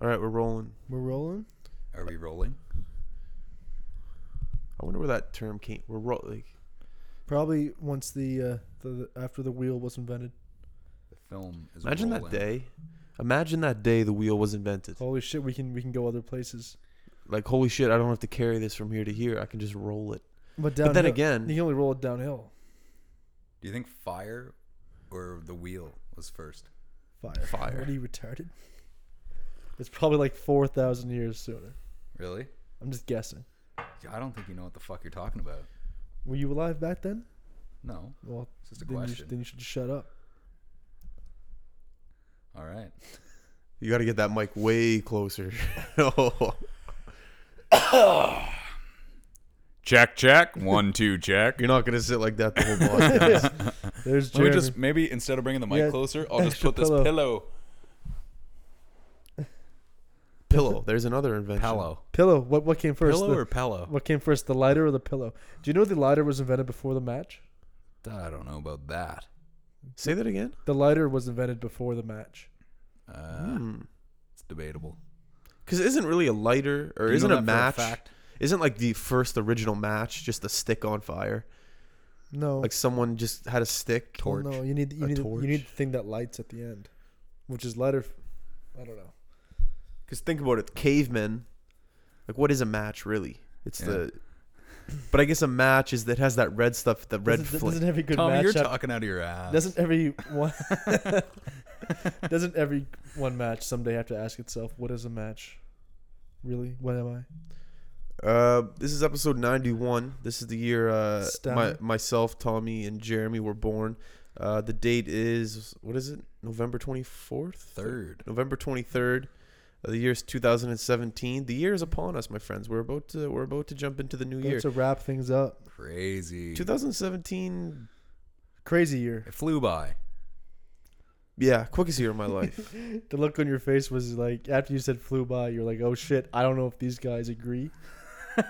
All right, we're rolling. We're rolling. Are we rolling? I wonder where that term came. We're ro- like, Probably once the, uh, the after the wheel was invented. The film is imagine rolling. that day. Imagine that day the wheel was invented. Holy shit, we can we can go other places. Like, holy shit, I don't have to carry this from here to here. I can just roll it. But But then again, you can only roll it downhill. Do you think fire or the wheel was first? Fire. Fire. What are you retarded? It's probably like four thousand years sooner. Really? I'm just guessing. Yeah, I don't think you know what the fuck you're talking about. Were you alive back then? No, Well, it's just a then you, question. should, then you should just shut up. All right. you got to get that mic way closer. Check, check. One, two, check. You're not gonna sit like that the whole podcast. There's Let me Jeremy. just maybe instead of bringing the mic Yeah, closer, I'll just extra put this pillow. pillow. Pillow. There's another invention. Pillow. pillow. What what came first? Pillow the, or pillow? what came first, the lighter or the pillow? Do you know the lighter was invented before the match? I don't know about that. Say that again. The lighter was invented before the match. Uh, Hmm. It's debatable. Because isn't really a lighter or Do isn't know a that for match? fact? Isn't like the first original match just a stick on fire? No, Like someone just had a stick. well, torch. no. You need you A need torch. you need the thing that lights at the end, which is lighter. I don't know. Because think about it, cavemen. Like, what is a match really? It's Yeah. the. But I guess a match is that has that red stuff, the red doesn't, flame. doesn't every good Tommy, match you're talking out of your ass. doesn't every one doesn't every one match someday have to ask itself what is a match? Really, what am I? Uh, this is episode ninety-one. This is the year uh, my, myself, Tommy, and Jeremy were born. Uh, the date is what is it? November twenty-fourth. third? November twenty-third. Uh, the year is two thousand and seventeen. The year is upon us, my friends. We're about to we're about to jump into the new year. to wrap things up. Crazy. Two thousand seventeen. Crazy year. It flew by. Yeah, quickest year of my life. The look on your face was like after you said flew by, you're like, oh shit, I don't know if these guys agree.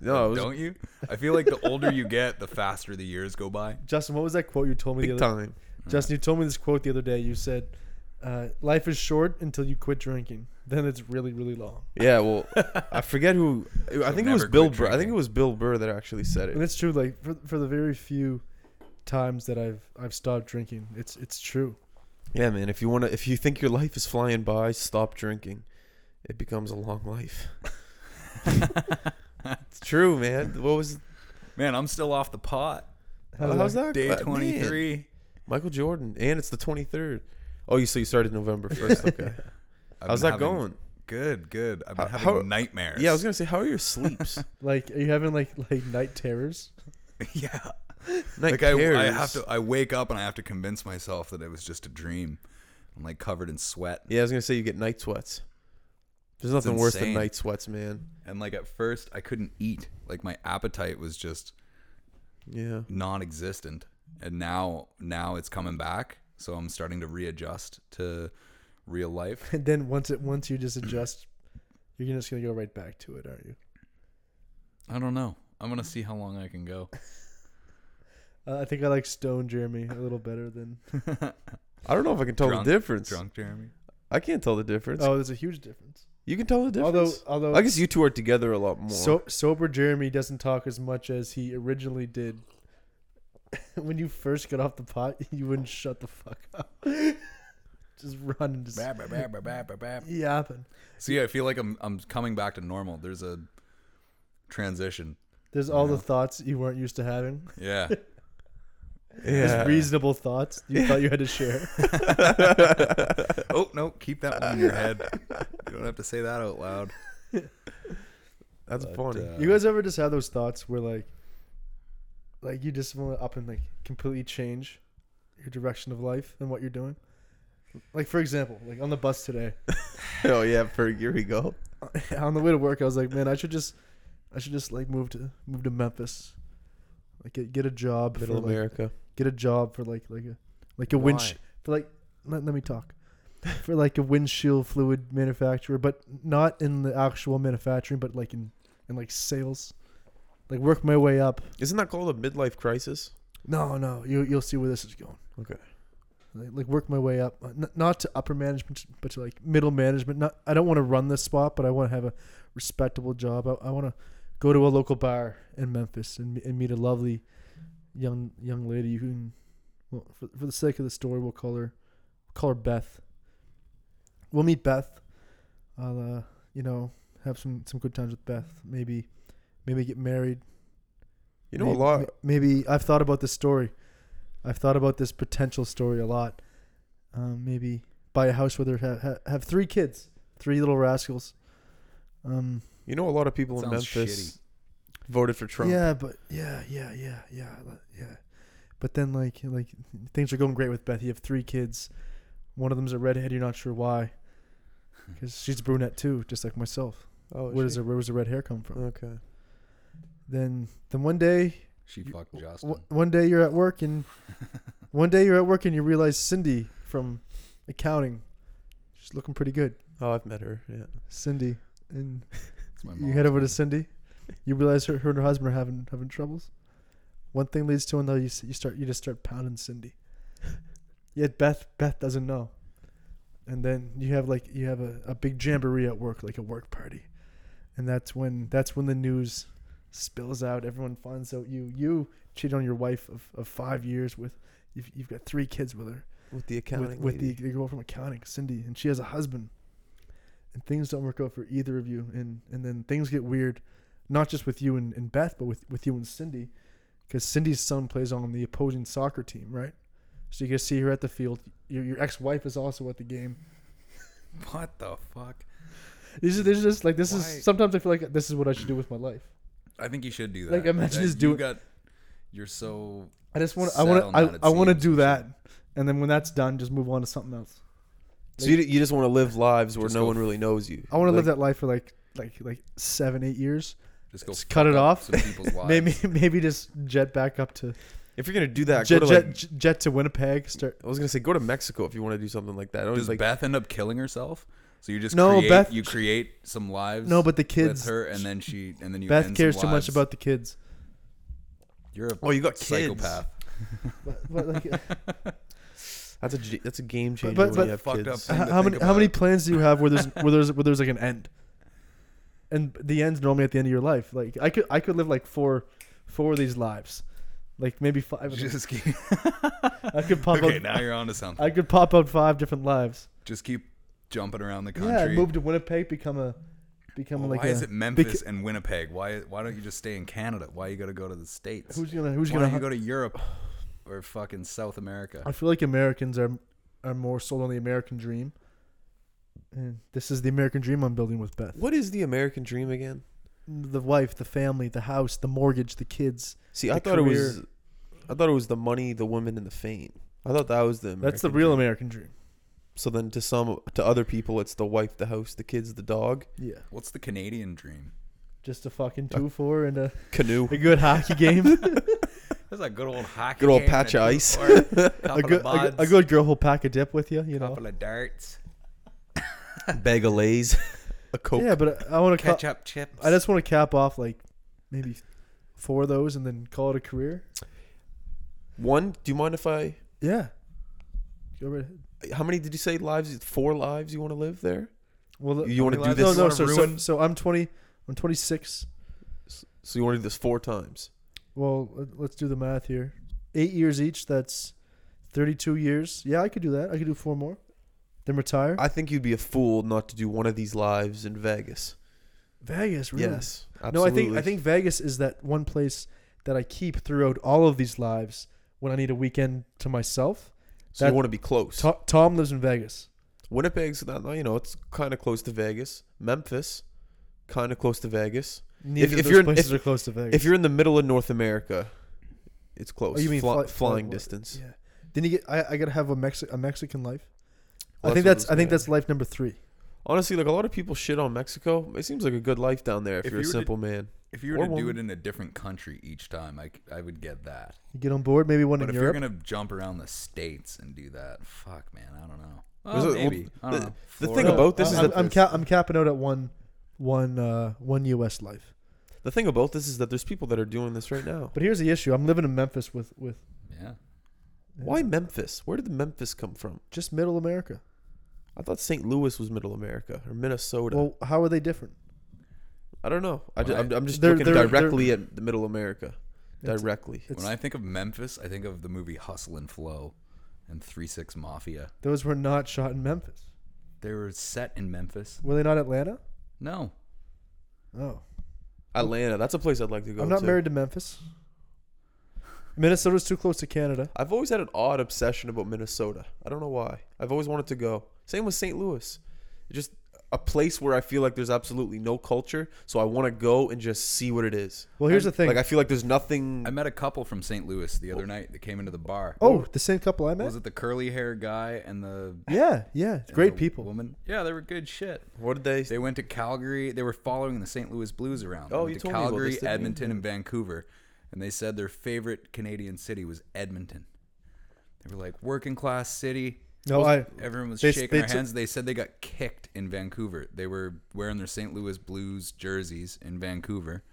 No, was don't you? I feel like the older you get, the faster the years go by. Justin, what was that quote you told me big the other time. Mm. Justin, you told me this quote the other day. You said, uh, "Life is short until you quit drinking. Then it's really, really long." Yeah, well, I forget who. I think it was never Bill quit Burr. I think drinking. it was Bill Burr that actually said it. And it. it's true. Like for for the very few times that I've I've stopped drinking, it's it's true. Yeah, man. If you wanna, if you think your life is flying by, stop drinking. It becomes a long life. it's true, man. What was Man, I'm still off the pot. How's how's that? that? Day Uh, man, 23. Michael Jordan, and it's the twenty third. Oh, you so you started November first. Okay. I've How's been that having- going? Good, good. I've been How- having how- nightmares. Yeah, I was gonna say, how are your sleeps? Like, are you having like like night terrors? yeah. Night like I, I have to. I wake up and I have to convince myself that it was just a dream. I'm like covered in sweat. Yeah, I was gonna say you get night sweats. There's nothing worse than night sweats, man. And like at first, I couldn't eat. Like my appetite was just Yeah. non-existent. And now, now it's coming back. So I'm starting to readjust to real life. And then once it once you just adjust, you're just gonna go right back to it, aren't you? I don't know. I'm gonna see how long I can go. Uh, I think I like Stone Jeremy a little better than. I don't know if I can tell Drunk- the difference. Drunk Jeremy. I can't tell the difference. Oh, there's a huge difference. You can tell the Although difference. although I guess you two are together a lot more. So sober Jeremy doesn't talk as much as he originally did. when you first got off the pot, you wouldn't shut the fuck up. just run and just Bap, bap, bap, bap, bap, bap, bap. yapping. So yeah, I feel like I'm I'm coming back to normal. There's a transition. There's all the thoughts you weren't used to having. Yeah. yeah. There's reasonable thoughts you thought you had to share. oh no, keep that one in your head. You don't have to say that out loud. That's But, funny. uh, you guys ever just have those thoughts where like, like you just want to up and like completely change your direction of life and what you're doing? Like for example, like on the bus today, oh yeah, for here we go. on the way to work, I was like, man, I should just, I should just like move to move to Memphis, like get get a job Middle for like, America. get a job for like like a like a winch for like let, let me talk for like a windshield fluid manufacturer, but not in the actual manufacturing, but like in in like sales, like work my way up. Isn't that called a midlife crisis? No, no, you you'll see where this is going. Okay. like, like work my way up, uh, n- not to upper management, but to like middle management. Not I don't want to run this spot, but I want to have a respectable job. I, I want to go to a local bar in Memphis and, and meet a lovely young young lady who, can, well, for, for the sake of the story, we'll call her we'll call her Beth. We'll meet Beth. I'll uh, you know have some some good times with Beth. Maybe maybe get married. You know a lot. Maybe I've thought about this story. I've thought about this potential story a lot. Um, maybe buy a house with her, have, have, have three kids, three little rascals. Um, You know a lot of people in Sounds Memphis voted for Trump. yeah, but yeah, yeah, yeah, yeah, yeah. But then like like things are going great with Beth. You have three kids. One of them's a redhead. You're not sure why, because she's a brunette too, just like myself. Oh, Where does shit. her, where does the red hair come from? Okay. Then then one day She You- fucked w- Justin. one day you're at work and one day you're at work and you realize Cindy from accounting, she's looking pretty good. Oh, I've met her. Yeah. Cindy, and my you head over to Cindy. You realize her, her and her husband are having having troubles. One thing leads to another. You you start you just start pounding Cindy. Yet Beth Beth doesn't know, and then you have like you have a, a big jamboree at work, like a work party, and that's when that's when the news spills out. Everyone finds out you you cheated on your wife of, of five years with you've you've got three kids with her With the accounting with the, lady. the girl from accounting, Cindy, and she has a husband. And things don't work out for either of you, and and then things get weird, not just with you and, and Beth, but with with you and Cindy, because Cindy's son plays on the opposing soccer team, right? So you can see her at the field. Your your ex wife is also at the game. What the fuck? This is this is just like this Why? is sometimes I feel like this is what I should do with my life. I think you should do that. Like, imagine That- just you doing- got. You're so. I just want I want to I, I want to do that, and then when that's done, just move on to something else. So you, you just want to live lives where Just no one f- really knows you. I want to Like, live that life for like like like seven eight years. Just go Just cut it up off. Some people's lives. Maybe maybe just jet back up to If you're gonna do that, jet, go to jet, like. jet to Winnipeg. Start. I was gonna say go to Mexico if you want to do something like that. I Does like, Beth end up killing herself? So you just No, create, Beth- you create some lives. No, but the kids. with her, and then she, and then you. Beth end cares some too much about the kids. You're a oh, you got kids. psychopath. But, but like, That's a g- that's a game changer but- when but- you have Fucked kids. up. how, to how think many how many plans do you have where there's where there's where there's like an end? And the end's normally at the end of your life. Like I could I could live like four four of these lives, like maybe five. of. Just keep. I could pop okay, out. now you're onto something. I could pop out five different lives. Just keep jumping around the country. Yeah, country. move to Winnipeg, become a become Well, like why a. is it Memphis and Winnipeg? Why why don't you just stay in Canada? Why you got to go to the states? Who's gonna Who's why gonna? don't you go to Europe or fucking South America? I feel like Americans are are more sold on the American dream. And this is the American dream I'm building with Beth. What is the American dream again? The wife, the family, the house, the mortgage, the kids. See, I The thought it was. I thought it was the money, the women, and the fame. I thought that was the. American That's the real dream. American dream. So then, to some, to other people, it's the wife, the house, the kids, the dog, Yeah. What's the Canadian dream? Just a fucking two four and a, canoe, a good hockey game. That's a good old hockey. Good old game, patch of ice. for a a good of a, good- a good girl who'll pack a dip with you. You know. couple of darts, bag of lays, a coke. Yeah, but I want to. Ca- ketchup chips. I just want to cap off like maybe four of those and then call it a career. One. Do you mind if I? Yeah. Go right ahead. How many did you say lives? Four lives you want to live there? Well, You wanna do many this? no, no. So, so, so I'm 20. I'm 26. So you want to do this four times? Well, let- let's do the math here. Eight years each. That's 32 years. Yeah, I could do that. I could do four more. Then retire. I think you'd be a fool not to do one of these lives in Vegas. Vegas, really? Yes, No, I think I think Vegas is that one place that I keep throughout all of these lives when I need a weekend to myself. So. that- You want to be close. To- Tom lives in Vegas. Winnipeg's not, you know, it's kind of close to Vegas. Memphis, kind of close to Vegas. Neither if of those you're- places if- are close to Vegas. If you're in the middle of North America, it's close. Oh, you mean Fly- fly- flying fly- distance? yeah, then you get. I, I gotta have a Mexi- a Mexican life. Well, I think that's that's. I think that's life number three. Honestly, like a lot of people shit on Mexico. It seems like a good life down there if, If you're a you were to- simple man. If you were Or to do it in a different country each time, I, I would get that. You get on board. Maybe one But in if Europe. you're gonna jump around the states and do that, fuck, man, I don't know. There's Oh, a- well, maybe. I don't the- know. the thing about this is I'm, that I'm, ca- I'm capping out at one, one, uh, one U.S. life. The thing about this is that there's people that are doing this right now. But here's the issue: I'm living in Memphis with with yeah, Why Memphis? Where did the Memphis come from? Just Middle America. I thought St. Louis was Middle America or Minnesota. Well, how are they different? I don't know. I Well, am I'm just They're- looking they're- directly at the Middle America. It's- Directly. It's, When I think of Memphis, I think of the movie Hustle and Flow and Three Six Mafia. those were not shot in Memphis. They were set in Memphis. Were they not Atlanta? No, Oh, Atlanta. That's a place I'd like to go I'm not to. married to Memphis. Minnesota's too close to Canada. I've always had an odd obsession about Minnesota. I don't know why. I've always wanted to go. Same with St. Louis. Just a place where I feel like there's absolutely no culture, so I want to go and just see what it is. Well, here's I- the thing. Like I feel like there's nothing. I met a couple from St. Louis the other oh. night that came into the bar. oh, the same couple I met. was it the curly hair guy and the Yeah, yeah, great people. Woman, yeah, they were good shit. what did they? They went to Calgary. They were following the St. Louis Blues around. Oh, they Oh, went you to told me about Calgary, this, didn't? Edmonton, and Vancouver, and they said their favorite Canadian city was Edmonton. They were like working class city. No, I Everyone was They- shaking they their took- hands. They said they got kicked in Vancouver. They were wearing their St. Louis Blues jerseys in Vancouver,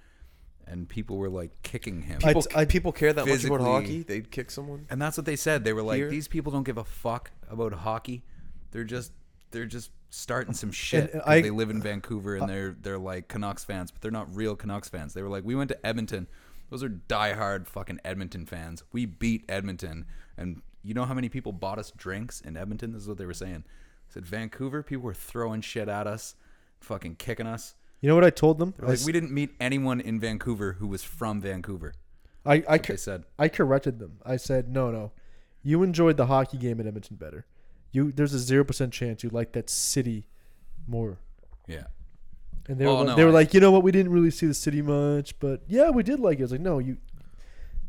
and people were like kicking him. I- people, people care that much about hockey? They'd kick someone. and that's what they said. They were like, Here? "These people don't give a fuck about hockey. They're just they're just starting some shit. and 'cause I- they live in Vancouver and they're they're like Canucks fans, but they're not real Canucks fans. They were like, we went to Edmonton. Those are diehard fucking Edmonton fans. We beat Edmonton, and you know how many people bought us drinks in Edmonton? This is what they were saying. They said Vancouver people were throwing shit at us, fucking kicking us. You know what I told them? I, like, s- we didn't meet anyone in Vancouver who was from Vancouver. I, I, cor- said. I corrected them. I said, no, no. You enjoyed the hockey game in Edmonton better. You There's a 0% chance you like that city more. Yeah. And they were, Oh, like, no, they were I- like, you know what? We didn't really see the city much, but yeah, we did like it. I was like, no, you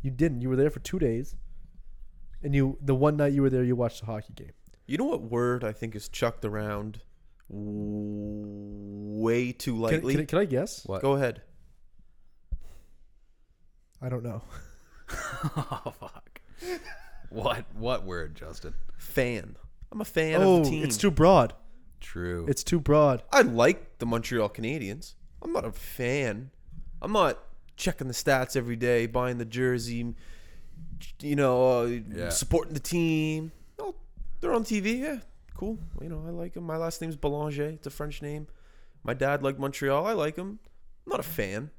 you didn't. You were there for two days. And you the one night you were there, you watched the hockey game. You know what word I think is chucked around way too Can, lightly? can, I- can I guess? What? Go ahead. I don't know. oh fuck. What what word, Justin? Fan. I'm a fan oh, of the oh, team. it's too broad. True. It's too broad. I like the Montreal Canadiens. I'm not a fan. I'm not checking the stats every day, buying the jersey, you know, uh, Yeah. supporting the team. No, they're on TV. Yeah, cool. You know, I like them. My last name's Belanger. It's a French name. My dad liked Montreal. I like them. I'm not a fan.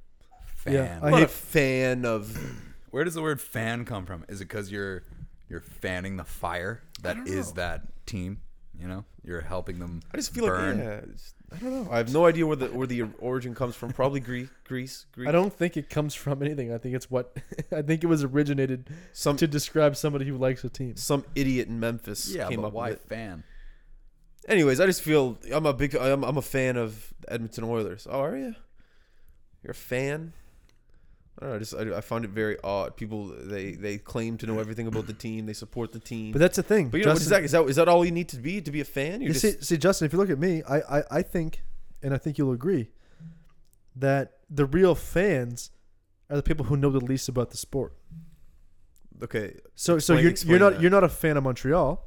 fan. Yeah, I'm I not a fan of. Where does the word fan come from? Is it because you're you're fanning the fire that is know. that team? You know, you're helping them. I just feel burn. like yeah. it's- I don't know. I have no idea where the where the origin comes from. Probably Greece. Greece. Greece. I don't think it comes from anything. I think it's what I think it was originated Some to describe somebody who likes a team. some idiot in Memphis Yeah, came but up why with it. fan? Anyways, I just feel I'm a big I'm, I'm a fan of the Edmonton Oilers. Oh, are you? You're a fan? I don't know. I just I, I find it very odd. People they they claim to know everything about the team. They support the team. But that's the thing. But you know what is Justin- that? Is that is that all you need to be to be a fan? You're see, see, Justin, if you look at me, I, I, I think, and I think you'll agree, that the real fans are the people who know the least about the sport. okay. So, so you're, you're not that. you're not a fan of Montreal,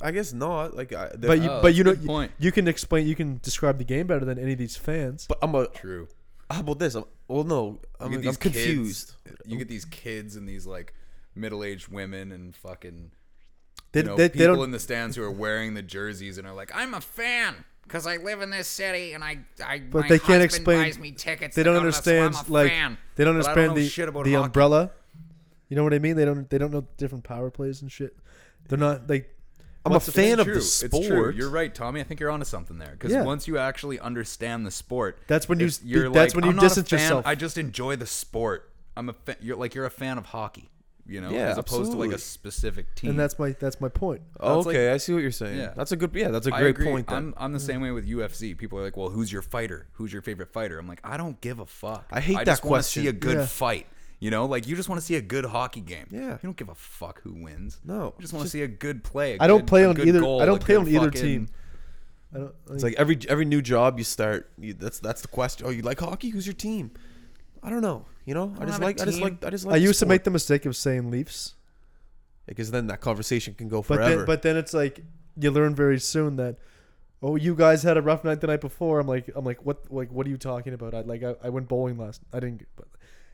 I guess not. Like, I, the, but you Oh, but you know good point. you can explain you can describe the game better than any of these fans. but I'm a. True. How about this? I'm, well, no. I'm, I'm these confused. Kids, you get these kids and these like middle-aged women and fucking They, you know, they, people they in the stands who are wearing the jerseys and are like, "I'm a fan." Because I live in this city and I, I But my they can't explain- buys me tickets. they don't so understand like fan. they don't I don't understand the shit about the hockey. umbrella. You know what I mean? They don't they don't know different power plays and shit. They're not like I'm a What's the- fan it's of true. the It's true. sport. You're right, Tommy. I think you're onto something there. Because Yeah. once you actually understand the sport, That's when you it's- s- you're that's like, when you I'm not a distance fan, yourself. I just enjoy the sport. I'm a fa- you're like you're a fan of hockey, you know, Yeah, as opposed to like a specific team. and that's my that's my point. Oh, That's like- okay, I see what you're saying. Yeah. That's a good. Yeah, that's a I great agree. point. Then. I'm I'm the same way with UFC. People are like, "Well, who's your fighter? Who's your favorite fighter?" I'm like, I don't give a fuck. I hate I that just wanna see a good Yeah. fight. You know, like you just want to see a good hockey game. Yeah. You don't give a fuck who wins. no, You just want to see a good play. I I don't play on either. I don't play on either team. I don't. It's like every every new job you start, you, that's that's the question. Oh, you like hockey? Who's your team? I don't know. You know, I, don't just have a like I just team. like I just like. I the used to sport. make the mistake of saying Leafs, because then that conversation can go but forever. then but then it's like you learn very soon that oh you guys had a rough night the night before. I'm like I'm like what like what are you talking about? I like I, I went bowling last. I didn't. But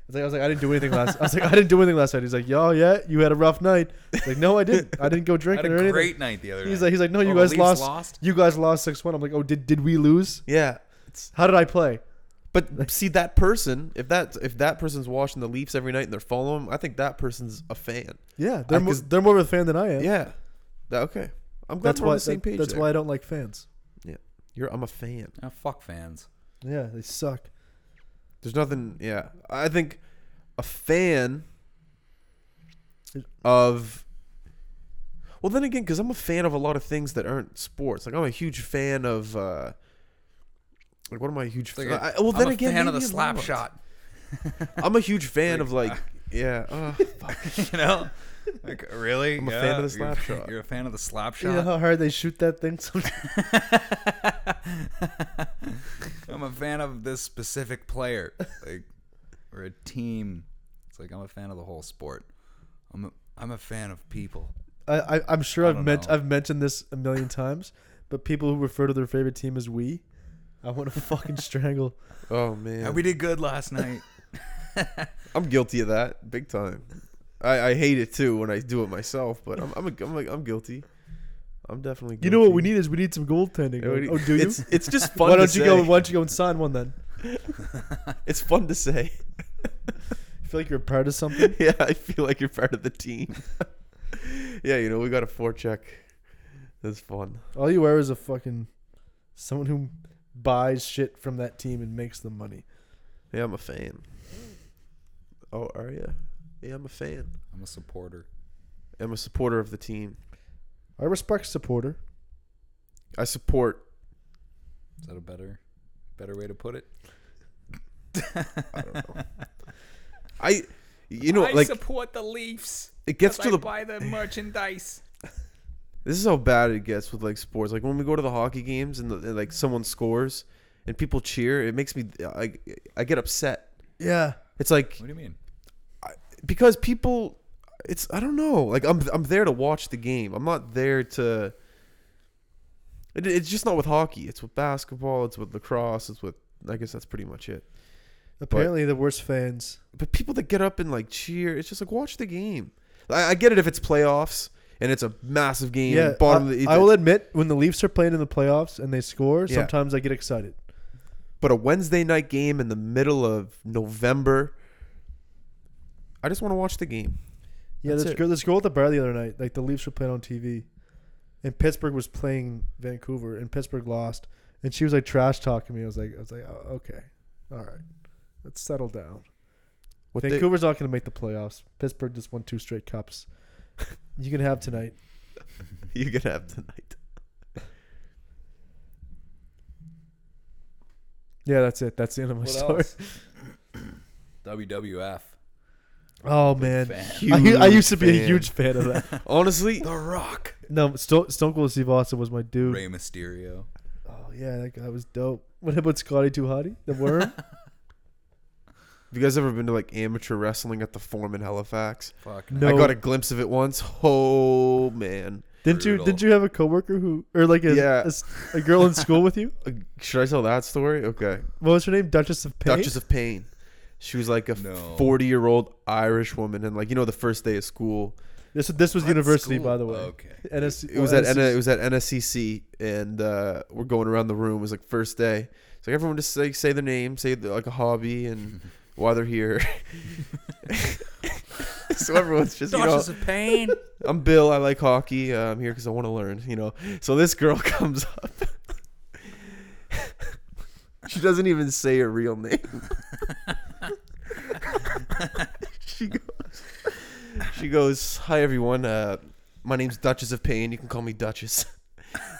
was like, I was like, I didn't do anything last. I was like, I didn't do anything last night. He's like, yo, yeah, you had a rough night. I like, no, I didn't. I didn't go I had drinking or anything. great night the other He's night. like, he's like, no, you Oh, the guys Leafs lost. lost? You guys lost six one. I'm like, oh, did did we lose? Yeah. How did I play? But see that person, if that if that person's watching the Leafs every night and they're following them, I think that person's a fan. Yeah, they're I- mo- 'cause- they're more of a fan than I am. Yeah. That, okay. I'm glad that's we're why on the same that- page. that's there. why I don't like fans. Yeah. You're I'm a fan. Ah, fuck fans. Yeah, they suck. There's nothing. Yeah, I think a fan of. Well, then again, because I'm a fan of a lot of things that aren't sports. Like I'm a huge fan of. uh Like what am I a huge? Like fan? a- I, well, I'm then a again, fan of the slap shot. I'm a huge fan of Like, like, yeah. Uh, you know, like really? I'm a fan of the You're- shot. You're a fan of the slap shot? You know how hard they shoot that thing? Sometimes? I'm a fan of this specific player, like or a team. It's like I'm a fan of the whole sport. I'm a, I'm a fan of people. I, I I'm sure I I've don't meant. I've mentioned this a million times, but people who refer to their favorite team as we, I want to fucking strangle. oh man, Yeah, we did good last night. I'm guilty of that big time. I, I hate it too when I do it myself, but I'm I'm a, I'm, like, I'm guilty. I'm definitely. Guilty. You know what we need is we need some goaltending. Yeah, Oh, do you? It's it's just fun. why don't you say. go? Why don't you go and sign one then? It's fun to say. You feel like you're part of something. yeah, I feel like you're part of the team. yeah, you know we got a forecheck. That's fun. All you are is a fucking someone who buys shit from that team and makes them money. Yeah, I'm a fan. Oh, are you? Yeah, I'm a fan. I'm a supporter. I'm a supporter of the team. I respect supporter. I support. Is that a better better way to put it? I don't know. I, you know, like support the Leafs. it gets to the. buy the merchandise. This is how bad it gets with like sports. Like when we go to the hockey games and, the, and like someone scores and people cheer, it makes me. I I get upset. Yeah. It's like What do you mean? Because people it's I don't know. Like I'm I'm there to watch the game. I'm not there to it, it's just not with hockey. It's with basketball, it's with lacrosse, it's with I guess that's pretty much it. Apparently, the worst fans. But people that get up and like cheer, it's just like watch the game. I, I get it if it's playoffs and it's a massive game. Yeah, bottom I, of the, I will admit when the Leafs are playing in the playoffs and they score, Yeah. sometimes I get excited. but a Wednesday night game in the middle of November, I just want to watch the game. Yeah, That's this it. girl, this girl at the bar the other night, like the Leafs were playing on TV, and Pittsburgh was playing Vancouver, and Pittsburgh lost, and she was like trash talking me. I was like, I was like, oh, okay, all right, let's settle down. What they- Vancouver's not going to make the playoffs. Pittsburgh just won two straight cups. you can have tonight. you can have tonight. Yeah, that's it. That's the end of my What story. WWF. Oh man. I, I used to be a fan. huge fan of that. Honestly, The Rock. no, Stone, Stone Cold Steve Austin was my dude. Rey Mysterio. Oh yeah, that guy was dope. What about Scotty 2 Hotty, the worm? Have you guys ever been to like amateur wrestling at the Forum in Halifax? Fuck. No. I got a glimpse of it once. Oh man! Didn't you? Brutal. Didn't you have a coworker who, or like a Yeah. a s- a, girl in school with you? Uh, Should I tell that story? Okay. What was her name? Duchess of Pain. Duchess of Pain. She was like a No. forty-year-old Irish woman, and like you know, the first day of school, This this was What university, school? by the way. Okay. NSC, it was oh, at NSC. N- it was at NSCC, and uh, we're going around the room. It was like first day. So like everyone just like say their name, say the, like a hobby, and why they're here. so everyone's just you know, Duchess of Pain. I'm Bill. I like hockey. Uh, I'm here because I want to learn. You know. So this girl comes up. she doesn't even say her real name. she goes. She goes. Hi everyone. Uh, my name's Duchess of Pain. You can call me Duchess.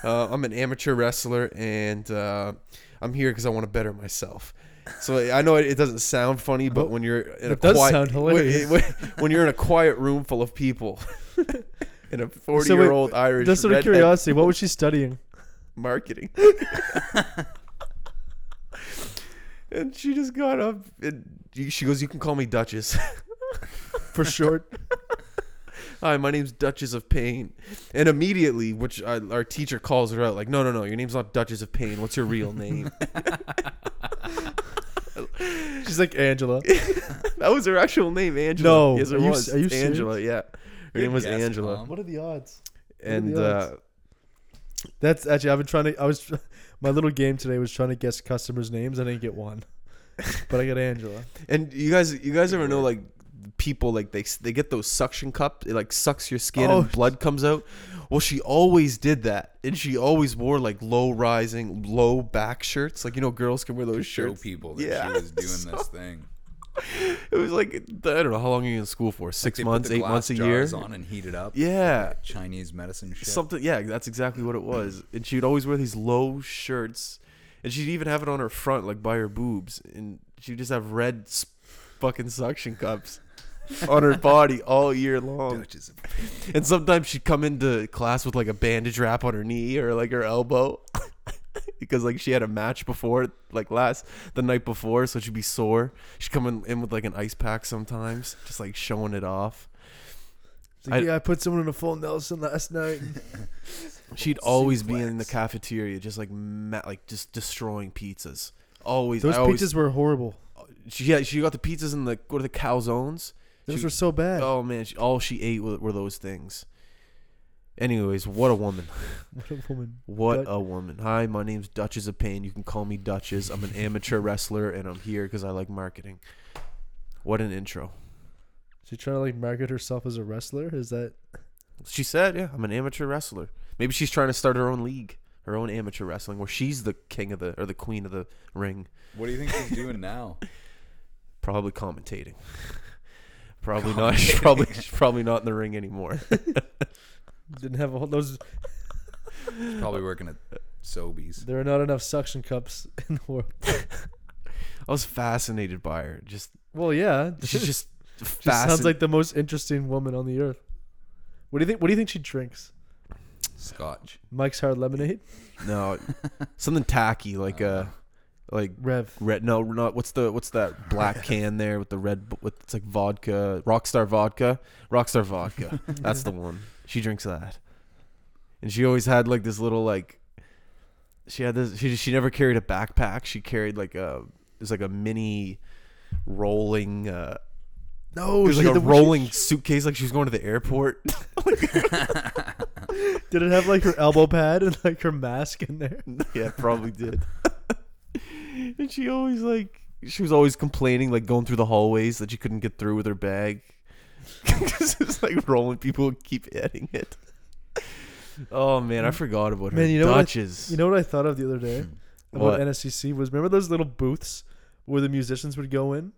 Uh, I'm an amateur wrestler, and uh, I'm here because I want to better myself. So I know it, it doesn't sound funny, but when you're in a it does quiet, sound hilarious. when- when you're in a quiet room full of people, in a 40 year old Irish Just out of redhead curiosity, what was she studying? marketing. And she just got up and she goes, "You can call me Duchess." For short. Hi, my name's Duchess of Pain. And immediately, which I, our teacher calls her out, like, "No, no, no, your name's not Duchess of Pain. What's your real name?" She's She's like Angela. that was her actual name, Angela. No, yes, it are you was. s- are you serious? Angela? Yeah, her Good name was guess, Angela. Tom. What are the odds? And the uh. That's actually I've been trying to. I was my little game today was trying to guess customers' names. I didn't get one, but I got Angela. and you guys, you guys ever know like people like they they get those suction cups, it like sucks your skin Oh. and blood comes out. Well, she always did that, and she always wore like low rising, low back shirts. Like you know, girls can wear those shirts. Show people that Yeah. she was doing this thing. It was like I don't know how long are you in school for? Six put months, eight months a year. on and heat it up. Yeah. Like Chinese medicine shit. Something, yeah, that's exactly what it was. And she'd always wear these low shirts, and she'd even have it on her front, like by her boobs, and she'd just have red fucking suction cups on her body all year long. And sometimes she'd come into class with like a bandage wrap on her knee or like her elbow. Because like she had a match before, like last the night before, so she'd be sore. She'd come in, in with like an ice pack sometimes, just like showing it off. It's like, I- yeah, I put someone in a full Nelson last night. She'd always be in the cafeteria, just like ma- like just destroying pizzas. Always, Those I always, pizzas were horrible. She yeah, she got the pizzas in the go to the calzones. Those She- were so bad. Oh man, she, all she ate were, were those things. Anyways, what a woman! What a woman. What But- a woman! Hi, my name's Duchess of Pain. You can call me Duchess. I'm an amateur wrestler, and I'm here because I like marketing. What an intro! She trying to like market herself as a wrestler. Is that She said, "Yeah, I'm an amateur wrestler." Maybe she's trying to start her own league, her own amateur wrestling, where she's the king of the or the queen of the ring. What do you think she's doing now? Probably commentating. Probably not. She's probably she's probably not in the ring anymore. Didn't have all those? She's probably working at Sobeys. There are not enough suction cups in the world. I was fascinated by her. Just Well, yeah, she's just She sounds like the most interesting woman on the earth. What do you think? What do you think she drinks? Scotch. Mike's Hard Lemonade, no something tacky like uh like Rev. red. No, not what's the what's that black can there with the red b- with it's like vodka, Rockstar vodka, Rockstar vodka. That's the one. She drinks that, and she always had like this little like. She had this. She she never carried a backpack. She carried like a. It was like a mini rolling. uh No, It was she like a rolling suitcase, like she was going to the airport. Did it have like her elbow pad and like her mask in there? yeah, probably did. and she always like she was always complaining, like going through the hallways that she couldn't get through with her bag. Because it's like rolling people keep hitting it. Oh man, I forgot about her. Man, you know what I- Duchess. You know what I thought of the other day hmm. about What? NSCC was remember those little booths where the musicians would go in?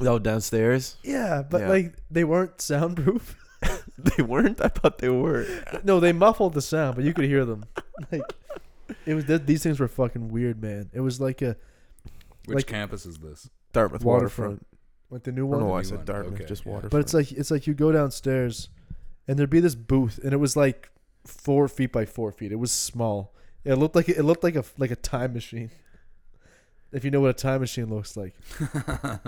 oh, downstairs. Yeah, but Yeah. like they weren't soundproof. They weren't. I thought they were. no, they muffled the sound, but you could hear them. Like it was th- these things were fucking weird, man. It was like a Which Like- campus is this? Dartmouth Waterfront. waterfront. Like the new I don't know one. why I new said one. Dartmouth, Okay, just yeah. waterfront. But it's like it's like you go downstairs, and there'd be this booth, and it was like four feet by four feet. It was small. It looked like it looked like a like a time machine. If you know what a time machine looks like.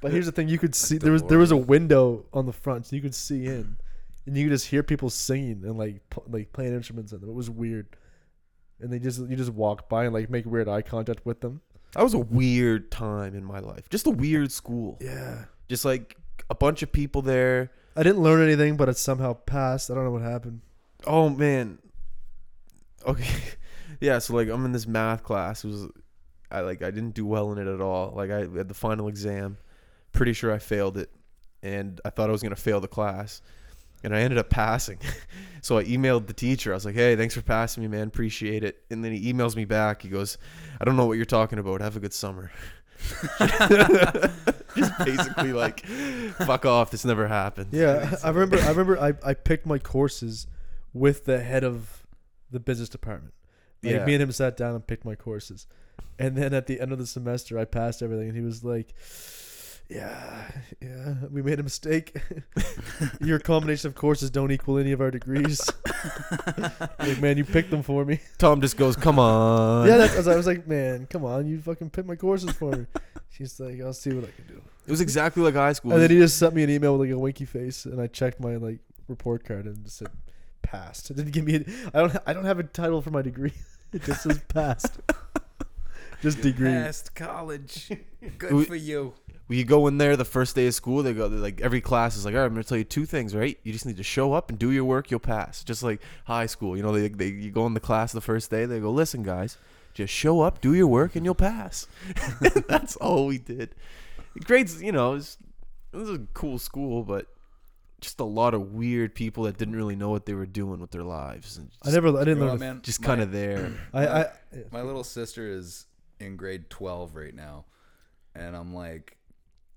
But here's the thing: you could see there was there was a window on the front, so you could see in, and you could just hear people singing and like pl- like playing instruments in them. It was weird, and they just you just walk by and like make weird eye contact with them. That was a weird time in my life. Just a weird school. Yeah, Just like a bunch of people there. I didn't learn anything, but it somehow passed. I don't know what happened. Oh man. Okay. yeah, so like I'm in this math class. It was I like I didn't do well in it at all. Like I had the final exam. Pretty sure I failed it. And I thought I was gonna fail the class. And I ended up passing. so I emailed the teacher. I was like, Hey, thanks for passing me, man. Appreciate it. And then he emails me back. He goes, I don't know what you're talking about. Have a good summer. Just basically like, fuck off. This never happened. Yeah, I remember. I remember. I, I picked my courses with the head of the business department. Like Yeah. me and him sat down and picked my courses, and then at the end of the semester, I passed everything, and he was like, "Yeah, yeah, we made a mistake. Your combination of courses don't equal any of our degrees." like, man, you picked them for me. Tom just goes, Come on. yeah, that's, I was like, man, come on, you fucking picked my courses for me. She's like, I'll see what I can do. It was exactly like high school. And then he just sent me an email with like a winky face, and I checked my like report card and it just said passed. It didn't give me. A, I don't. I don't have a title for my degree. It just says passed. just degree. Past college. Good We- for you. When you go in there the first day of school, they go like every class is like, all right, I'm gonna tell you two things, right? You just need to show up and do your work, you'll pass. Just like high school, you know, they, they you go in the class the first day, they go, listen, guys, just show up, do your work, and you'll pass. That's all we did. Grades, you know, it was, it was a cool school, but just a lot of weird people that didn't really know what they were doing with their lives, and I never, I didn't You know learn. what, man? just kind of there. I, I, My little sister is in grade 12 right now. And I'm like,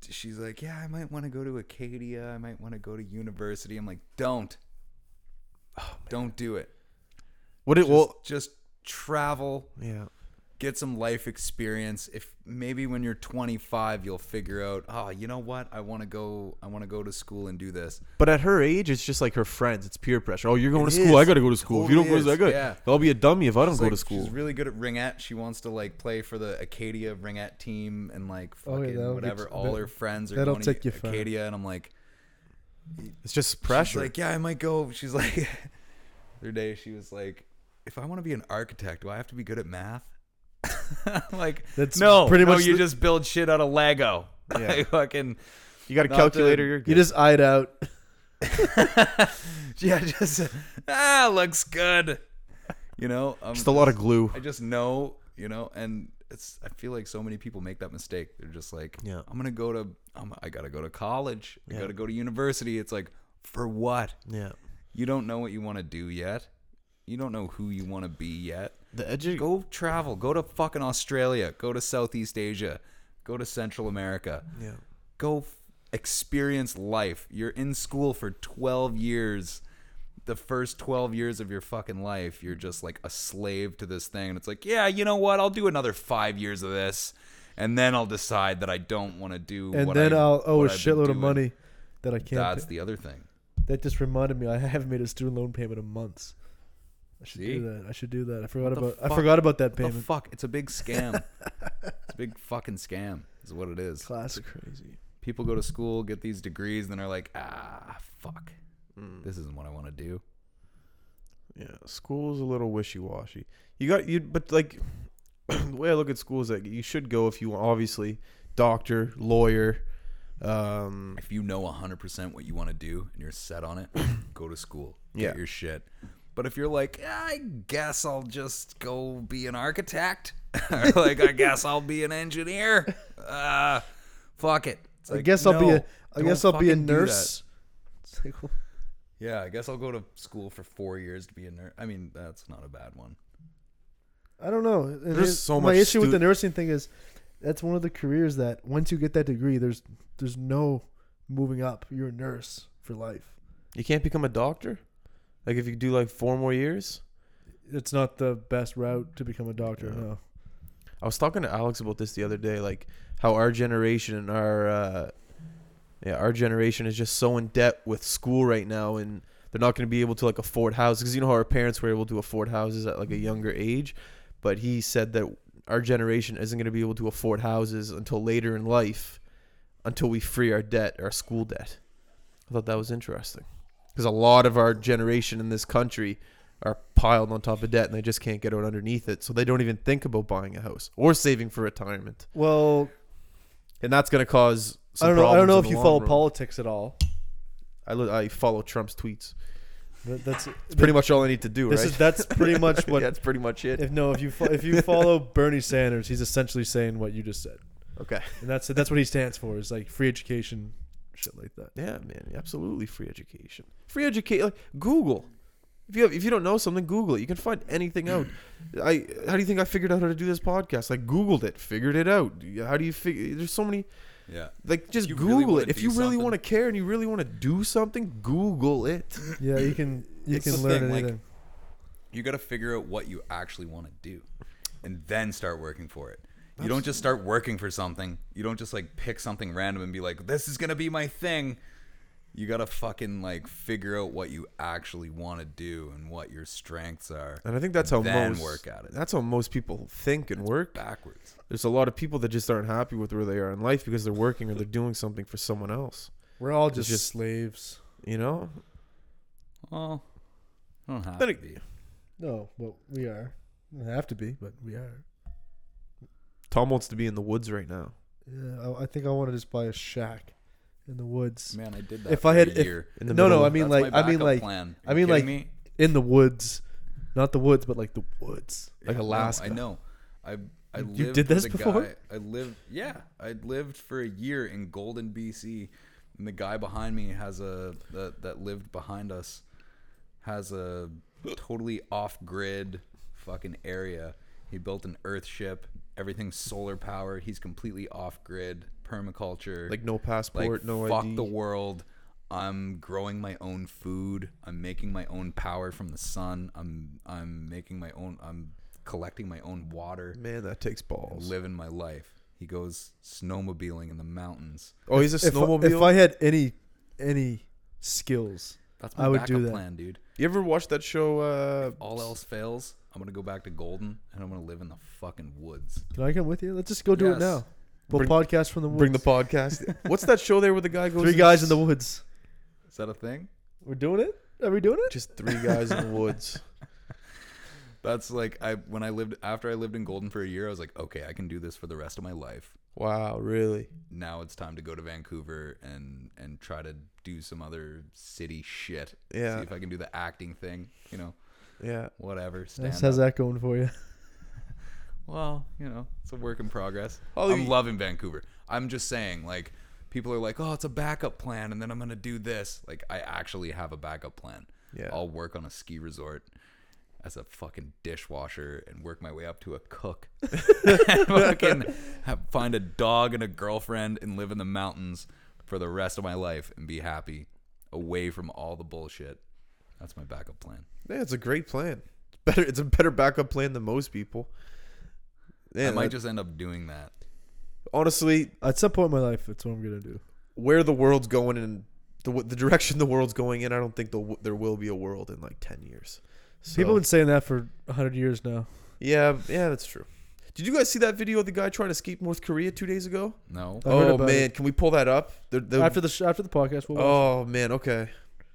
she's like, yeah, I might want to go to Acadia. I might want to go to university. I'm like, don't. Oh, don't do it. What it Just, well, just travel, yeah. Get some life experience. If maybe when you're 25, you'll figure out, oh, you know what? I want to go. I want to go to school and do this. But at her age, it's just like her friends. It's peer pressure. Oh, you're going It to school. is. I got to go to school. if you don't go, Totally oh, I is. got. Yeah. I'll be a dummy if I don't She's go like- to school. She's really good at ringette. She wants to like play for the Acadia ringette team and like Oh, yeah, whatever. get- All that- her friends are that'll going take to you far. Acadia, and I'm like, It's just she's pressure. like, yeah, I might go. She's like, the other day she was like, if I want to be an architect, do I have to be good at math? I'm like, That's no, pretty no, much you the- just build shit out of Lego. Yeah. Like, fucking you got a calculator. You're good. you just eyed out. yeah, just ah, looks good. You know, I'm just a lot of glue. I just know, you know, and it's. I feel like so many people make that mistake. They're just like, Yeah. I'm gonna go to. I'm, I gotta go to college. I Yeah. gotta go to university. It's like, for what? Yeah. You don't know what you want to do yet. You don't know who you want to be yet. The uh, edu- Go travel. Go to fucking Australia. Go to Southeast Asia. Go to Central America. Yeah. Go f- experience life. You're in school for 12 years. The first 12 years of your fucking life, you're just like a slave to this thing. And it's like, yeah, you know what? I'll do another five years of this. And then I'll decide that I don't want to do and then I, I'll owe a shitload of money that I can't. That's pay. the other thing. That just reminded me. I haven't made a student loan payment in months. I should See? do that. I should do that. I forgot What the about. I forgot about that What the payment. fuck? It's a big scam. it's a big fucking scam, is what it is. Classic. Crazy. People go to school, get these degrees, and then are like, ah, fuck. Mm. This isn't what I want to do. Yeah. School's a little wishy washy. You got you, but like the way I look at school is that you should go if you want. Obviously, doctor, lawyer. Um. If you know 100% what you want to do and you're set on it, go to school. Get Yeah. your shit. But if you're like, I guess I'll just go be an architect, or like, I guess I'll be an engineer, uh, fuck it. It's I like, guess I'll be a. I guess I'll be a fucking do that. nurse. It's like, well, Yeah, I guess I'll go to school for four years to be a nurse. I mean, that's not a bad one. I don't know. And There's here's- so My much issue with the nursing thing is, that's one of the careers that once you get that degree, there's there's no moving up. You're a nurse for life. You can't become a doctor. Like if you do like four more years. It's not the best route to become a doctor. Yeah. No. I was talking to Alex about this the other day, like how our generation and our uh, yeah, our generation is just so in debt with school right now, and they're not going to be able to like afford houses because you know how our parents were able to afford houses at like a younger age, but he said that our generation isn't going to be able to afford houses until later in life, until we free our debt, our school debt. I thought that was interesting because a lot of our generation in this country are piled on top of debt and they just can't get out underneath it. So they don't even think about buying a house or saving for retirement. Well, And that's going to cause some I don't know. I don't know if you follow run. politics at all. I, li- I follow Trump's tweets. That- That's It's pretty much all I need to do, This right? is that's pretty much what. yeah, that's pretty much it. If no, if you fo- if you follow Bernie Sanders, he's essentially saying what you just said, Okay. and that's that's what he stands for. Is like free education, shit like that. Yeah, man, absolutely free education. Free education, like Google. If you have, if you don't know something, Google it. You can find anything out. I how do you think I figured out how to do this podcast? I Googled it, figured it out. How do you figure? There's so many. Yeah. Like just You really Google wanna it. If you really want to care and you really want to do something, Google it. Yeah, you can you It's can learn thing, like- You got to figure out what you actually want to do and then start working for it. You don't just start working for something. You don't just like pick something random and be like, this is going to be my thing. You got to fucking like figure out what you actually want to do and what your strengths are. And I think that's how Then most work at it. That's how most people think and work. Backwards. There's a lot of people that just aren't happy with where they are in life because they're working or they're doing something for someone else. We're all just, just- slaves. You know? Well, I don't have Then to it- be. No, well we are. We have to be, but we are. Tom wants to be in the woods right now. Yeah, I, I think I want to just buy a shack in the woods. Man, I did that. If for I had- a if- In the No, no. I mean That's like my I mean backup like plan. I You mean, kidding like, me? in the woods, not the woods, but like the woods, like Yeah, no, Alaska. I know. I I You lived did with this a before? Guy, I lived. Yeah, I lived for a year in Golden, BC, and the guy behind me has a that that lived behind us has a totally off grid fucking area. He built an Earth ship. Everything's solar powered. He's completely off grid. Permaculture. Like no like passport, no fuck ID. the world. I'm growing my own food. I'm making my own power from the sun. I'm I'm making my own. I'm collecting my own water. Man, that takes balls. living my life. He goes snowmobiling in the mountains. Oh, he's a If, I- snowmobile. if I had any any skills, That's my I would backup do that. plan, dude. you ever watch that show? Uh, All else fails, I'm gonna go back to Golden and I'm gonna live in the fucking woods. can I come with you? Let's just go do Yes. it now. We'll Bring- podcast from the woods. bring the podcast. What's that show there where the guy goes? three guys in the woods. Is that a thing? We're doing it. Are we doing it? Just three guys in the woods. That's like I when I lived after I lived in Golden for a year, I was like, okay, I can do this for the rest of my life. Wow, really? Now it's time to go to Vancouver and and try to do some other city shit. Yeah. See if I can do the acting thing. You know, Yeah. whatever. Stand This how's up. that going for you? Well, you know, it's a work in progress. Oh, I'm you- loving Vancouver. I'm just saying, like, people are like, oh, it's a backup plan, and then I'm gonna do this. Like, I actually have a backup plan. Yeah. I'll work on a ski resort as a fucking dishwasher and work my way up to a cook. and fucking have, find a dog and a girlfriend and live in the mountains for the rest of my life and be happy, away from all the bullshit. That's my backup plan. Yeah, it's a great plan. It's better. It's a better backup plan than most people. Yeah, I might that- just end up doing that. honestly, At some point in my life, that's what I'm gonna do. where the world's going and the the direction the world's going in, I don't think the, there will be a world in like ten years. So, People have been saying that for hundred years now. yeah, yeah, that's true. Did you guys see that video of the guy trying to escape North Korea two days ago? No. I oh man, it. can we pull that up? They're- they're- after the after the podcast, we'll watch oh man, okay,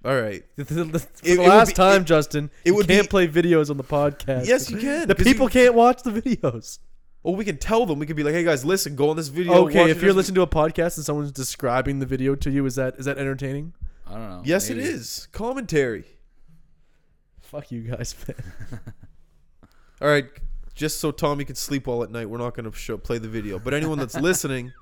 all right. it. For the it would last be- time, it- Justin, it you would can't be- play videos on the podcast. Yes, you can. The people You, can't watch the videos. oh, we can tell them. We could be like, hey guys, listen, go on this video. okay, if you're listening to a podcast and someone's describing the video to you, is that is that entertaining? I don't know. yes, it Maybe. is commentary. Fuck you guys. All right, just so Tommy can sleep well at night, we're not going to show play the video. But anyone that's listening,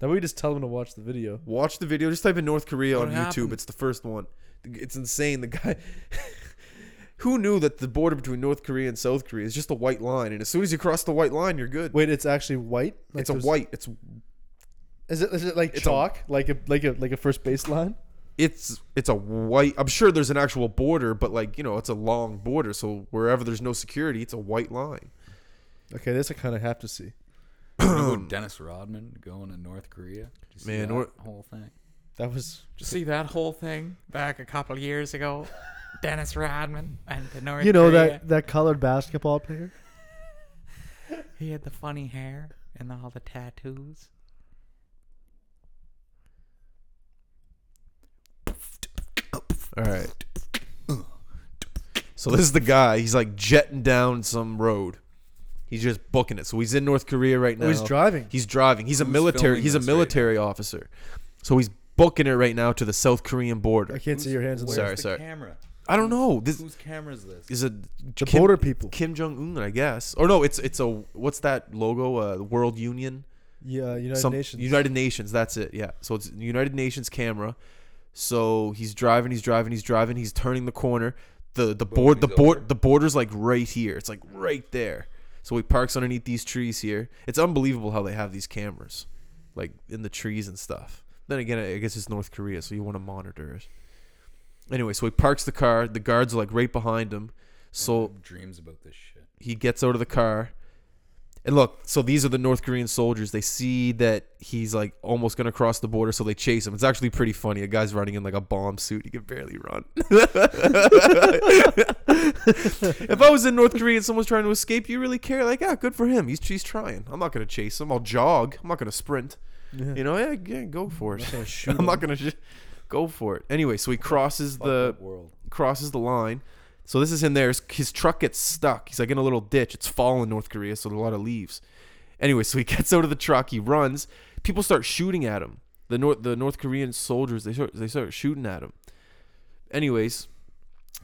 Now we just tell them to watch the video. watch the video. Just type in North Korea What on YouTube. It's the first one. It's insane. The guy. Who knew that the border between North Korea and South Korea is just a white line, and as soon as you cross the white line, you're good. Wait, it's actually white. Like it's a there's- white. It's Is it is it like It's a- chalk, like a like a like a first baseline? it's it's a white. I'm sure there's an actual border, but like you know, it's a long border. So wherever there's no security, it's a white line. Okay, this I kind of have to see. You Dennis Rodman going to North Korea. Did you see Man, that Nor- whole thing. That was Did you see that whole thing back a couple of years ago? Dennis Rodman and the North you know Korea. that that colored basketball player. he had the funny hair and all the tattoos. All right. So this is the guy. He's like jetting down some road. He's just booking it. So he's in North Korea right now. Oh, he's driving. He's driving. He's a military. He's a this right military officer. So he's booking it right now to the South Korean border. I can't see your hands in Where's the Sorry, the sorry. camera? I don't know. This Whose camera is this? is a The Kim- border people. Kim Jong Un, I guess. Or no, it's it's a what's that logo? Uh, World Union. Yeah, United Some- Nations. United Nations. That's it. Yeah. So it's United Nations camera. So he's driving. He's driving. He's driving. He's turning the corner. The the board the board over. the border's like right here. It's like right there. So he parks underneath these trees here. It's unbelievable how they have these cameras, like in the trees and stuff. Then again, I guess it's North Korea, so you want to monitor it. Anyway, so he parks the car. The guards are like right behind him. So dreams about this shit. he gets out of the car. And look, so these are the North Korean soldiers. They see that he's like almost gonna cross the border, so they chase him. It's actually pretty funny. A guy's running in like a bomb suit. He can barely run. if I was in North Korea and someone's trying to escape, you really care? Like, ah, good for him. He's he's trying. I'm not gonna chase him. I'll jog. I'm not gonna sprint. Yeah. You know, yeah, yeah go for it. not gonna I'm not gonna sh- go for it. Anyway, so he crosses the world. crosses the line. So this is in there. His, truck gets stuck. He's like in a little ditch. It's fall in North Korea, so there's a lot of leaves. Anyway, so he gets out of the truck, he runs. People start shooting at him. The North the North Korean soldiers they start they start shooting at him. Anyways,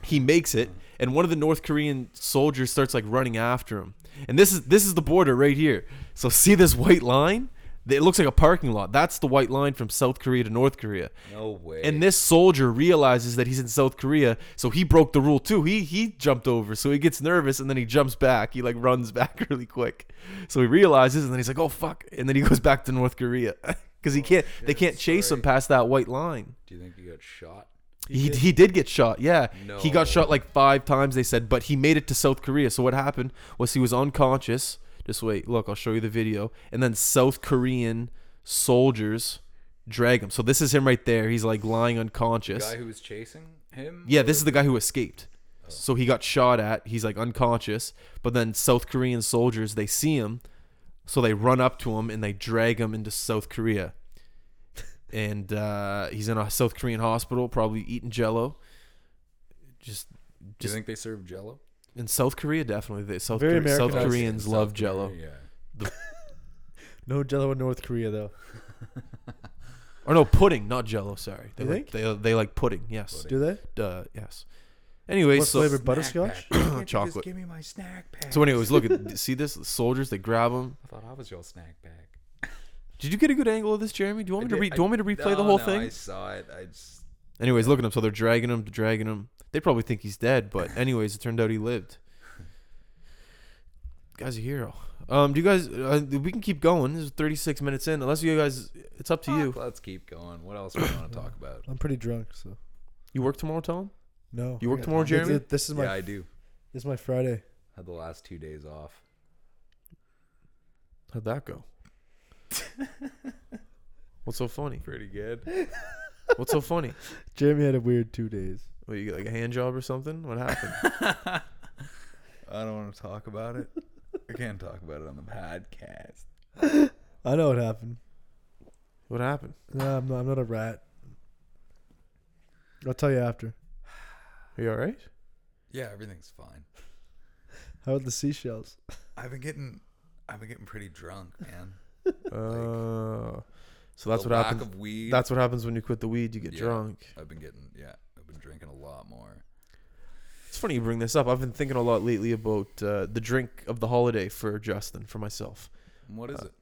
he makes it, and one of the North Korean soldiers starts like running after him. And this is this is the border right here. So see this white line? It looks like a parking lot. That's the white line from South Korea to North Korea. No way. And this soldier realizes that he's in South Korea, so he broke the rule too. He he jumped over, so he gets nervous and then he jumps back. He like runs back really quick. So he realizes and then he's like, "Oh fuck!" And then he goes back to North Korea because he oh, can't. They shit, can't chase him past that white line. Do you think he got shot? He, he did get shot. Yeah, he got shot like five times. They said, but he made it to South Korea. So what happened was he was unconscious. Just wait, look, I'll show you the video. And then South Korean soldiers drag him. So this is him right there. He's like lying unconscious. The guy who was chasing him? Yeah, this is the guy who escaped. So he got shot at. He's like unconscious. But then South Korean soldiers, they see him. So they run up to him and they drag him into South Korea. And uh, he's in a South Korean hospital, probably eating jello. Just, Do you think they serve Jello? In South Korea, definitely. They, South, Very Kore- South Americanized. Koreans South love Korea, jello. Yeah. No Jello in North Korea though. Or no, pudding, not jello, sorry. They You like, they, they like pudding, yes. Do they? Uh, yes. Anyway, What so. flavor? Butterscotch. Chocolate. give me my snack pack. So, anyways, look at see this the soldiers. They grab them. I thought I was your snack pack. Did you get a good angle of this, Jeremy? Do you want me to I re- did- do you want me to I- replay the whole no, thing? I saw it. I just Anyways, look at them. So they're dragging them, dragging him. They probably think he's dead, but anyways, it turned out he lived. Guy's a hero. Um, do you guys? Uh, we can keep going. This is 36 minutes in. Unless you guys, it's up to you. Let's keep going. What else do we want to talk about? I'm pretty drunk, so You work tomorrow, Tom? no. You work I- tomorrow, this- Jeremy? This is my yeah, I do. this is my Friday. I had the last two days off. How'd that go? What's so funny? Pretty good. What's so funny? Jeremy had a weird two days. What, you get like a hand job or something? What happened? I don't want to talk about it. I can't talk about it on the podcast. I know what happened. What happened? No, I'm not, I'm not a rat. I'll tell you after. Are you all right? Yeah, everything's fine. How about the seashells? I've been getting, I've been getting pretty drunk, man. Uh, so that's The what lack happens. Of weed. That's what happens when you quit the weed. You get Yeah. drunk. I've been getting. Yeah, I've been drinking a lot more. It's funny you bring this up. I've been thinking a lot lately about uh, the drink of the holiday for Justin, for myself. What is Uh, it?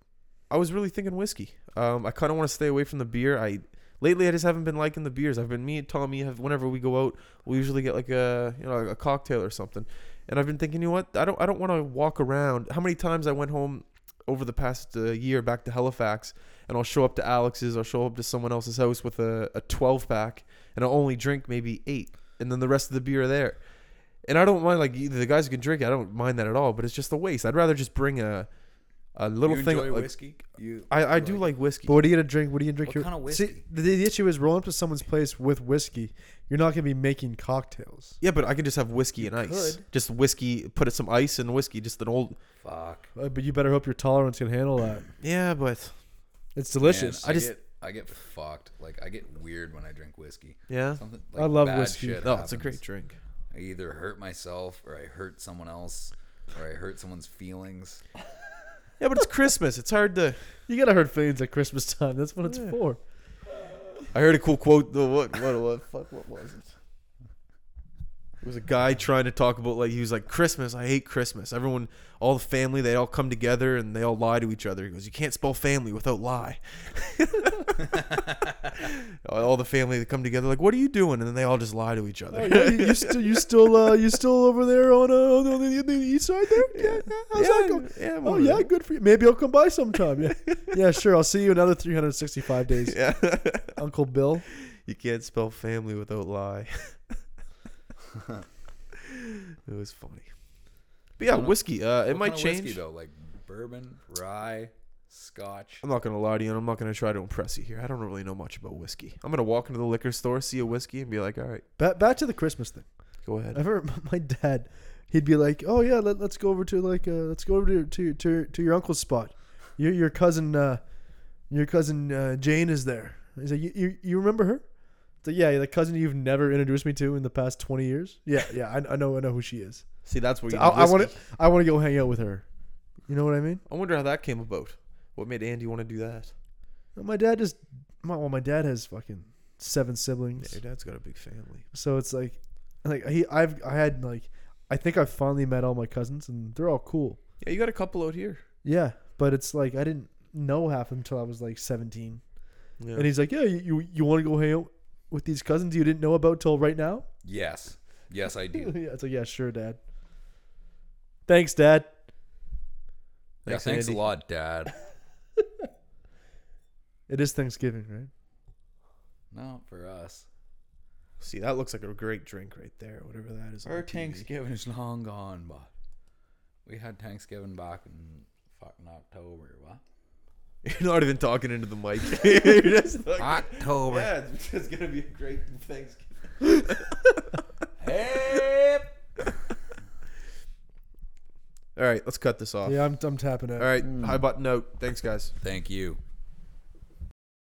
I was really thinking whiskey. Um, I kind of want to stay away from the beer. I lately I just haven't been liking the beers. I've been me and Tommy have whenever we go out, we usually get like a you know a cocktail or something. And I've been thinking, you know what? I don't I don't want to walk around. How many times I went home over the past uh, year back to Halifax, and I'll show up to Alex's, I'll show up to someone else's house with a, a 12 pack, and I'll only drink maybe eight, and then the rest of the beer are there. And I don't mind like the guys who can drink it. I don't mind that at all. But it's just a waste. I'd rather just bring a a little you thing. enjoy like- whiskey? You? I, I do like whiskey. But what are you gonna drink? What are you gonna drink? What your, kind of whiskey? See, the, the issue is rolling up to someone's place with whiskey. You're not gonna be making cocktails. Yeah, but I can just have whiskey and ice. could. Just whiskey, put some ice and whiskey. Just an old. Fuck. Uh, but you better hope your tolerance can handle that. Yeah, but It's delicious. Man, I I, just- get I get fucked. Like I get weird when I drink whiskey. yeah. Something. I love bad whiskey. Shit No, it's a great drink. I either hurt myself or I hurt someone else or I hurt someone's feelings. Yeah, but it's Christmas. It's hard to. you gotta hurt feelings at Christmas time. That's what it's Yeah. for. I heard a cool quote. The what? What? What? Fuck. What was it? It was a guy trying to talk about like he was like Christmas. I hate Christmas. Everyone, all the family, they all come together and they all lie to each other. He goes, you can't spell family without lie. all the family they come together like, what are you doing? And then they all just lie to each other. Oh, yeah, you, you still, you still, uh, you still over there on, uh, on the, the east side there? Yeah. yeah. How's that going? yeah, I'm Oh yeah, there. good for you. Maybe I'll come by sometime. Yeah, yeah, sure. I'll see you another 365 days, Yeah. Uncle Bill. You can't spell family without lie. it was funny. But yeah, What kind of- whiskey. Uh, it What might kind of change. Whiskey, though, like bourbon, rye, scotch. I'm not gonna lie to you, and I'm not gonna try to impress you here. I don't really know much about whiskey. I'm gonna walk into the liquor store, see a whiskey, and be like, "All right, Back, back to the Christmas thing. go I ahead." remember my dad. He'd be like, "Oh yeah, let, let's go over to like uh, let's go over to to to, to your uncle's spot. Your your cousin uh, your cousin uh, Jane is there." He's like, you, "You you remember her?" It's like, "Yeah, the cousin you've never introduced me to in the past 20 years." Yeah, yeah, I, I know I know who she is. See, that's where you. I, I want to. I want to go hang out with her. You know what I mean? I wonder how that came about. What made Andy want to do that? My dad just my well, my dad has fucking seven Yeah, siblings, your dad's got a big family. so it's like, like he I've I had like I think I finally met all my cousins and they're all cool. Yeah, you got a couple out here. Yeah, but it's like I didn't know half of them until I was like seventeen. Yeah. And he's like, "Yeah, you you, you want to go hang out with these cousins you didn't know about till right now?" Yes. Yes, I do. yeah, it's like, "Yeah, sure, Dad." Thanks, Dad. yeah, Thanks, thanks a lot, Dad. It is Thanksgiving, right? No, for us. See, that looks like a great drink right there. Whatever that is. Our Thanksgiving is long gone, but we had Thanksgiving back in fucking October, what? You're not even talking into the mic. You're just like, October. yeah, it's, it's gonna be a great Thanksgiving. Hey. All right, let's cut this off. Yeah, I'm I'm tapping out. All right, mm. high button note. Thanks, guys. Thank you.